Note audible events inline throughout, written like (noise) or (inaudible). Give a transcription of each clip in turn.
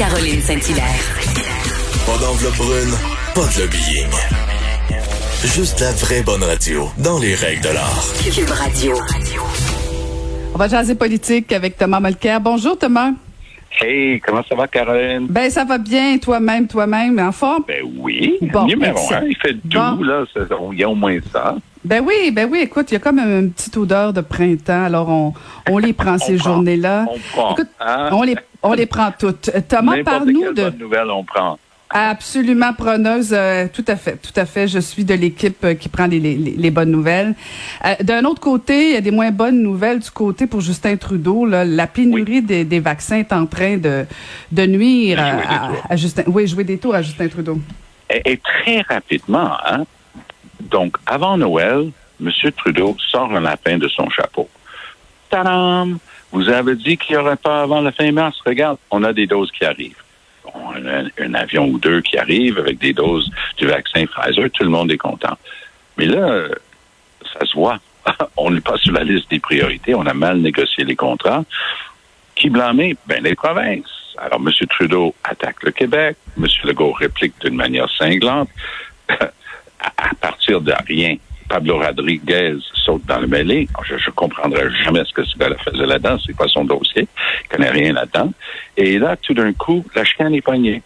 Caroline Saint-Hilaire. Pas d'enveloppe brune, pas de lobbying. Juste la vraie bonne radio, dans les règles de l'art. Cube Radio. On va jaser politique avec Thomas Mulcair. Bonjour Thomas. Hey, comment ça va, Caroline? Ben ça va bien, toi-même, toi-même, en forme? Ben oui. Bon, Numéro excellent. un, il fait doux, Bon. là. Il y a au moins ça. Ben oui, ben oui, écoute, il y a comme une petite odeur de printemps, alors on, on les prend (laughs) ces journées-là. on prend, Écoute, hein? on les, on les prend toutes. Euh, Thomas, parle-nous de... bonne nouvelle, on prend. Absolument preneuse, euh, tout à fait, tout à fait. Je suis de l'équipe euh, qui prend les, les, les bonnes nouvelles. Euh, D'un autre côté, il y a des moins bonnes nouvelles du côté pour Justin Trudeau. Là, la pénurie des, des vaccins est en train de, de nuire à, Justin. Oui, jouer des tours à Justin Trudeau. Et, et très rapidement, hein? Donc, avant Noël, M. Trudeau sort un lapin de son chapeau. Tadam! Vous avez dit qu'il n'y aurait pas avant la fin mars. Regarde, on a des doses qui arrivent. On a un, avion ou deux qui arrive avec des doses du vaccin Pfizer. Tout le monde est content. Mais là, ça se voit. (laughs) on n'est pas sur la liste des priorités. On a mal négocié les contrats. Qui blâmer? Ben, les provinces. Alors, M. Trudeau attaque le Québec. M. Legault réplique d'une manière cinglante. (laughs) à partir de rien, Pablo Rodriguez saute dans le mêlée. Je ne comprendrai jamais ce que ce gars-là faisait là-dedans. C'est pas son dossier? Il connaît rien là-dedans. Et là, tout d'un coup, la chicane est poignée.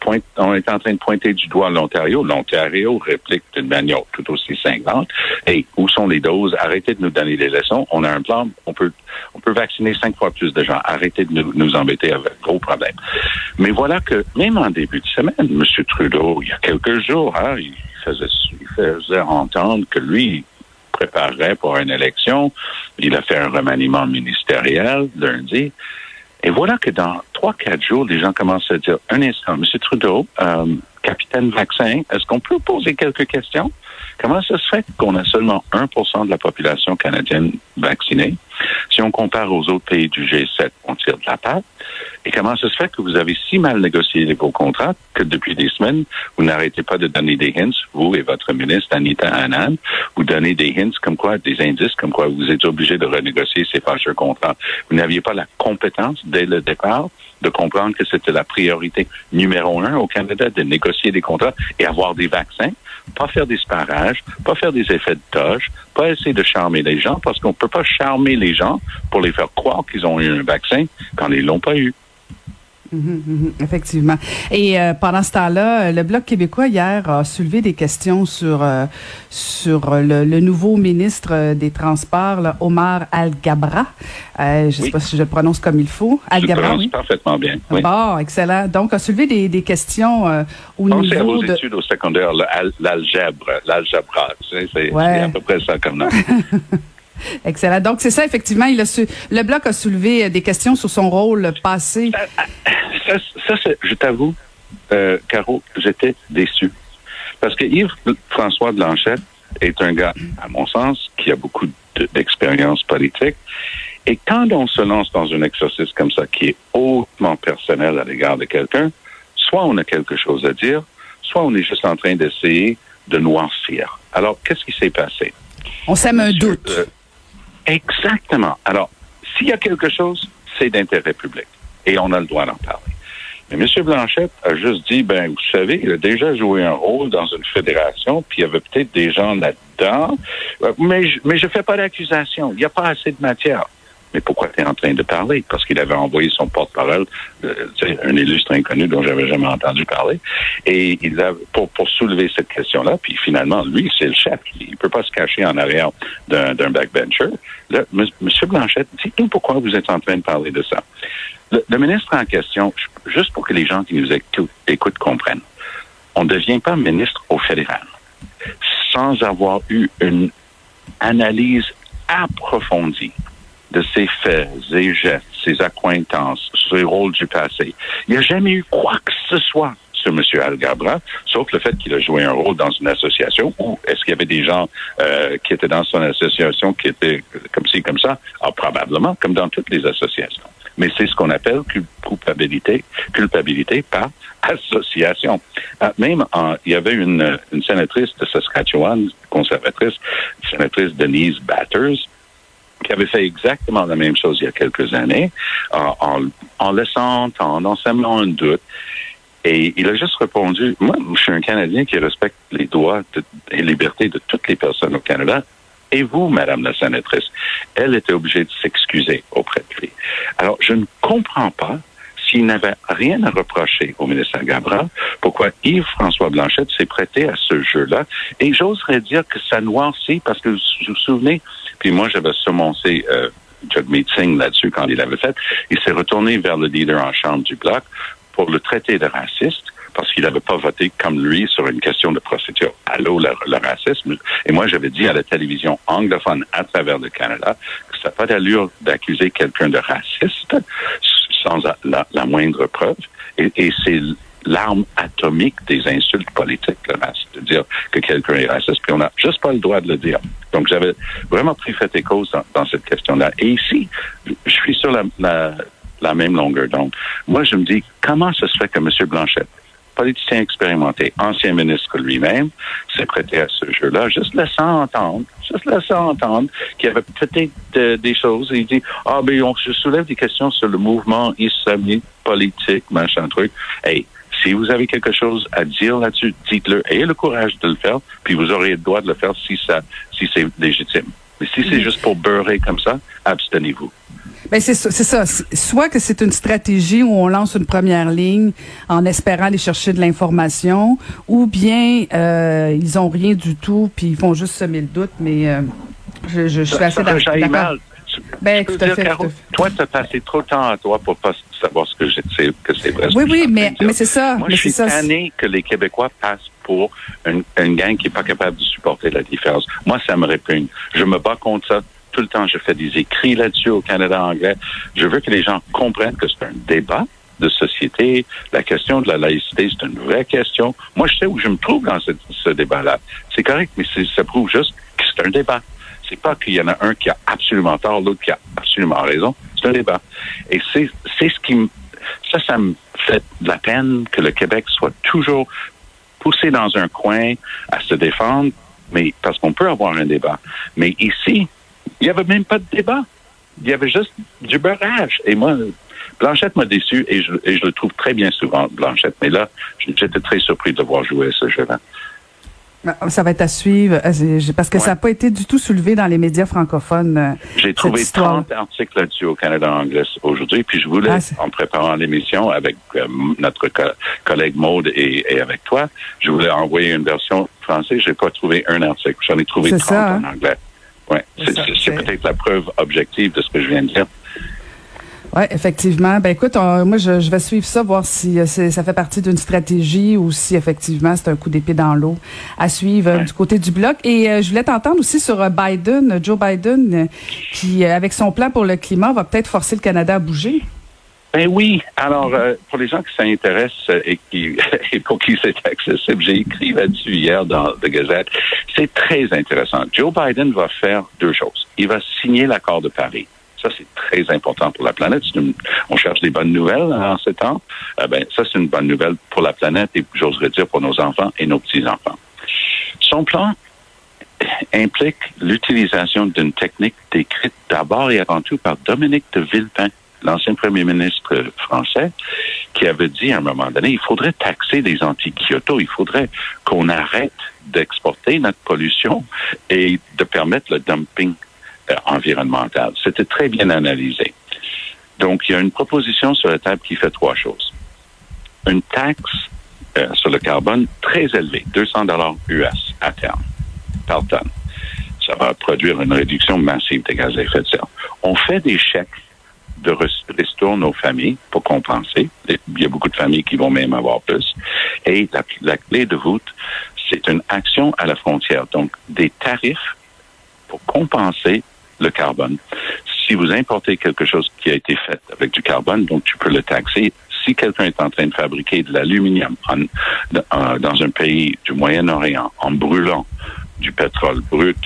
Point- on est en train de pointer du doigt l'Ontario. L'Ontario réplique d'une manière tout aussi cinglante. Hey, où sont les doses? Arrêtez de nous donner des leçons. On a un plan. On peut, on peut vacciner cinq fois plus de gens. Arrêtez de nous, embêter avec gros problèmes. Mais voilà que même en début de semaine, M. Trudeau, il y a quelques jours, hein, il faisait entendre que lui préparerait pour une élection. Il a fait un remaniement ministériel lundi. Et voilà que dans trois, quatre jours, les gens commencent à dire, un instant, M. Trudeau, euh, capitaine vaccin, est-ce qu'on peut poser quelques questions? Comment ça se fait qu'on a seulement 1% de la population canadienne vaccinée? Si on compare aux autres pays du G7, on tire de la patte. Et comment ça se fait que vous avez si mal négocié vos contrats que depuis des semaines, vous n'arrêtez pas de donner des hints, vous et votre ministre Anita Anand, vous donnez des hints comme quoi, des indices comme quoi vous êtes obligé de renégocier ces fâcheux contrats. Vous n'aviez pas la compétence dès le départ de comprendre que c'était la priorité numéro un au Canada de négocier des contrats et avoir des vaccins, pas faire des sparages, pas faire des effets de toge, pas essayer de charmer les gens parce qu'on peut pas charmer les gens pour les faire croire qu'ils ont eu un vaccin quand ils l'ont pas eu. Mhm, mhm, effectivement. Et euh, pendant ce temps-là, le Bloc québécois hier a soulevé des questions sur euh, sur le, le nouveau ministre euh, des Transports, là, Omar Al-Gabra. Euh, je ne sais pas si je le prononce comme il faut. Al-Gabra, oui. parfaitement bien. Oui. Bon, excellent. Donc, a soulevé des, des questions euh, au Pensez à niveau vos de... études au secondaire, l'algèbre, l'algèbre, c'est Ouais. à peu près ça comme nom. (laughs) Excellent. Donc, c'est ça, effectivement. Il a su... Le Bloc a soulevé des questions sur son rôle passé. Ça, ça, c'est- je t'avoue, euh, Caro, j'étais déçu. Parce que Yves-François Blanchette est un gars, à mon sens, qui a beaucoup de- d'expérience politique. Et quand on se lance dans un exercice comme ça, qui est hautement personnel à l'égard de quelqu'un, soit on a quelque chose à dire, soit on est juste en train d'essayer de noircir. Alors, qu'est-ce qui s'est passé? On sème un doute. euh, exactement. Alors, s'il y a quelque chose, c'est d'intérêt public. Et on a le droit d'en parler. Mais M. Blanchette a juste dit, ben, vous savez, il a déjà joué un rôle dans une fédération, puis il y avait peut-être des gens là-dedans, Euh, mais, je- mais je fais pas d'accusation. Il n'y a pas assez de matière. Mais pourquoi tu es en train de parler? Parce qu'il avait envoyé son porte-parole, euh, un illustre inconnu dont j'avais jamais entendu parler, et il a, pour, soulever cette question-là, puis finalement, lui, c'est le chef. Il peut pas se cacher en arrière d'un backbencher. Là, M. Blanchette, dites-nous pourquoi vous êtes en train de parler de ça. Le, ministre en question, juste pour que les gens qui nous écoutent comprennent, on ne devient pas ministre au fédéral sans avoir eu une analyse approfondie de ses faits, ses gestes, ses accointances, ses rôles du passé. Il n'y a jamais eu quoi que ce soit sur M. Algabra, sauf le fait qu'il a joué un rôle dans une association, ou est-ce qu'il y avait des gens euh, qui étaient dans son association qui étaient comme ci, comme ça? Ah, probablement, comme dans toutes les associations. Mais c'est ce qu'on appelle cul- culpabilité, culpabilité par association. Ah, même, en- il y avait une, une sénatrice de Saskatchewan, conservatrice, sénatrice Denise Batters, qui avait fait exactement la même chose il y a quelques années, en, en, laissant entendre, en semblant un doute. Et il a juste répondu, moi, je suis un Canadien qui respecte les droits et libertés de toutes les personnes au Canada. Et vous, Madame la sénatrice, elle était obligée de s'excuser auprès de lui. Alors, je ne comprends pas s'il n'avait rien à reprocher au ministre Gabra, pourquoi Yves-François Blanchette s'est prêté à ce jeu-là? Et j'oserais dire que ça noircit, parce que vous vous souvenez, puis moi j'avais semoncé euh, Jagmeet Singh là-dessus quand il avait fait, il s'est retourné vers le leader en chambre du Bloc pour le traiter de raciste parce qu'il n'avait pas voté comme lui sur une question de procédure. Allô, le, le racisme. Et moi, j'avais dit à la télévision anglophone à travers le Canada que ça n'a pas d'allure d'accuser quelqu'un de raciste sans la, moindre preuve. Et, c'est l'arme atomique des insultes politiques, le racisme, de dire que quelqu'un est raciste, puis on n'a juste pas le droit de le dire. Donc, j'avais vraiment pris fait et cause dans, cette question-là. Et ici, je suis sur la même longueur d'onde. Moi, je me dis, comment ça se fait que M. Blanchette, politicien expérimenté, ancien ministre lui-même, s'est prêté à ce jeu-là, juste laissant entendre, juste laissant entendre qu'il y avait peut-être euh, des choses. Il dit, ah, ben, on se soulève des questions sur le mouvement islamique, politique, machin truc. Hey, si vous avez quelque chose à dire là-dessus, dites-le. Ayez le courage de le faire, puis vous aurez le droit de le faire si ça, si c'est légitime. Mais si c'est juste pour beurrer comme ça, abstenez-vous. Ben c'est ça, c'est ça. Soit que c'est une stratégie où on lance une première ligne en espérant aller chercher de l'information, ou bien euh, ils ont rien du tout puis ils vont juste semer le doute. Mais euh, je, je, je suis assez Ça, d'accord. Ben, Je peux dire, fait, Caro. Toi, tu as passé trop de temps à toi pour pas savoir ce que sais, que c'est vrai. Oui, oui, mais, c'est ça. Moi, mais je suis c'est ça. tanné que les Québécois passent pour une, une gang qui n'est pas capable de supporter la différence. Moi, ça me répugne. Je me bats contre ça tout le temps. Je fais des écrits là-dessus au Canada anglais. Je veux que les gens comprennent que c'est un débat de société. La question de la laïcité, c'est une vraie question. Moi, je sais où je me trouve dans ce, ce débat-là. C'est correct, mais c'est- ça prouve juste que c'est un débat. C'est pas qu'il y en a un qui a absolument tort, l'autre qui a absolument raison. C'est un débat. Et c'est ce qui me... Ça, ça me fait de la peine que le Québec soit toujours poussé dans un coin à se défendre, mais parce qu'on peut avoir un débat. Mais ici, il n'y avait même pas de débat. Il y avait juste du beurrage. Et moi, Blanchette m'a déçu et je, et je le trouve très bien souvent, Blanchette. Mais là, j'étais très surpris de voir jouer ce jeu-là. Ah, Ça va être à suivre euh, parce que Ouais. ça n'a pas été du tout soulevé dans les médias francophones. euh, J'ai trouvé histoire. 30 articles là-dessus au Canada anglais aujourd'hui, puis je voulais, Ah, en préparant l'émission avec euh, notre co- collègue Maude et, et avec toi, je voulais envoyer une version française. J'ai pas trouvé un article. J'en ai trouvé C'est 30 ça, hein? en anglais. Ouais, c'est peut-être la preuve objective de ce que je viens de dire. Oui, effectivement. Ben écoute, on- moi je, je vais suivre ça, voir si euh, ça fait partie d'une stratégie ou si effectivement c'est un coup d'épée dans l'eau à suivre euh, Ouais. du côté du bloc. Et euh, je voulais t'entendre aussi sur Biden, Joe Biden, qui avec son plan pour le climat va peut-être forcer le Canada à bouger. Ben oui. Alors, euh, pour les gens qui s'intéressent et qui (laughs) et pour qui c'est accessible, j'ai écrit là-dessus hier dans The Gazette. C'est très intéressant. Joe Biden va faire deux choses. Il va signer l'accord de Paris. Ça, c'est très important pour la planète. On cherche des bonnes nouvelles en ce temps. Euh, ben, ça, c'est une bonne nouvelle pour la planète et j'oserais dire pour nos enfants et nos petits-enfants. Son plan implique l'utilisation d'une technique décrite d'abord et avant tout par Dominique de Villepin, l'ancien premier ministre français, qui avait dit à un moment donné, il faudrait taxer les anti-Kyoto, il faudrait qu'on arrête d'exporter notre pollution et de permettre le dumping euh, environnemental. C'était très bien analysé. Donc, il y a une proposition sur la table qui fait trois choses. Une taxe euh, sur le carbone très élevée, 200 dollars US à terme, par tonne. Ça va produire une réduction massive des gaz à effet de serre. On fait des chèques de ristourne aux familles pour compenser. Il y a beaucoup de familles qui vont même avoir plus. Et la, la clé de voûte, c'est une action à la frontière. Donc, des tarifs pour compenser le carbone. Si vous importez quelque chose qui a été fait avec du carbone, donc tu peux le taxer. Si quelqu'un est en train de fabriquer de l'aluminium dans un pays du Moyen-Orient en brûlant du pétrole brut,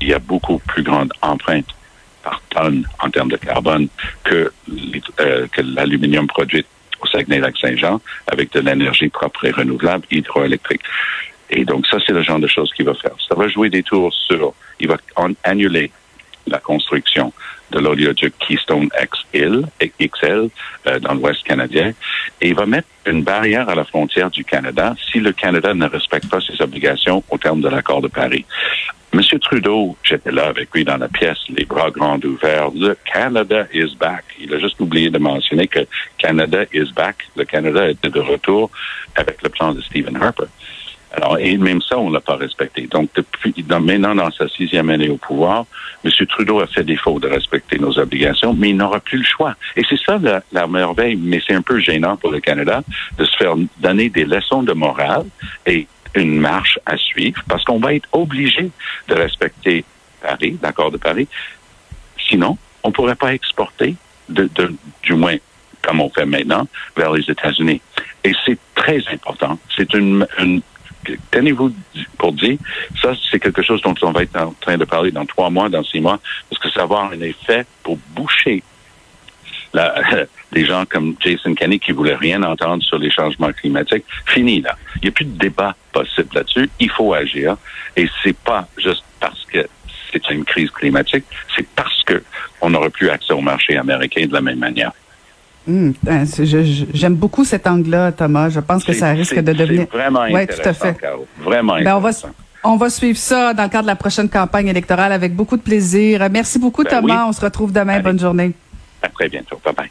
il y a beaucoup plus grande empreinte par tonne en termes de carbone euh, que l'aluminium produit au Saguenay-Lac-Saint-Jean avec de l'énergie propre et renouvelable hydroélectrique. Et donc, ça, c'est le genre de choses qu'il va faire. Ça va jouer des tours sur, il va annuler la construction de l'oléoduc Keystone XL, euh, dans l'Ouest canadien et il va mettre une barrière à la frontière du Canada si le Canada ne respecte pas ses obligations au terme de l'accord de Paris. Monsieur Trudeau, j'étais là avec lui dans la pièce, les bras grands ouverts. Le Canada is back. Il a juste oublié de mentionner que Canada is back. Le Canada était de retour avec le plan de Stephen Harper. Alors, et même ça, on l'a pas respecté. Donc, depuis, maintenant, dans sa sixième année au pouvoir, M. Trudeau a fait défaut de respecter nos obligations, mais il n'aura plus le choix. Et c'est ça la, la merveille, mais c'est un peu gênant pour le Canada de se faire donner des leçons de morale et une marche à suivre parce qu'on va être obligé de respecter Paris, l'accord de Paris. Sinon, on ne pourrait pas exporter, de, de, du moins comme on fait maintenant, vers les États-Unis. Et c'est très important. C'est une, une tenez-vous pour dire, ça, c'est quelque chose dont on va être en train de parler dans trois mois, dans six mois, parce que ça va avoir un effet pour boucher la, (laughs) les gens comme Jason Kenney qui voulaient rien entendre sur les changements climatiques. Fini, là. Il n'y a plus de débat possible là-dessus. Il faut agir. Et c'est pas juste parce que c'est une crise climatique, c'est parce que on n'aura plus accès au marché américain de la même manière. Mmh, J'aime beaucoup cet angle-là, Thomas. Je pense que ça risque de devenir. vraiment ouais, tout à fait. Caro. Vraiment ben, on va, on va suivre ça dans le cadre de la prochaine campagne électorale avec beaucoup de plaisir. Merci beaucoup, ben Thomas. Oui. On se retrouve demain. Allez. Bonne journée. À très bientôt. Bye bye.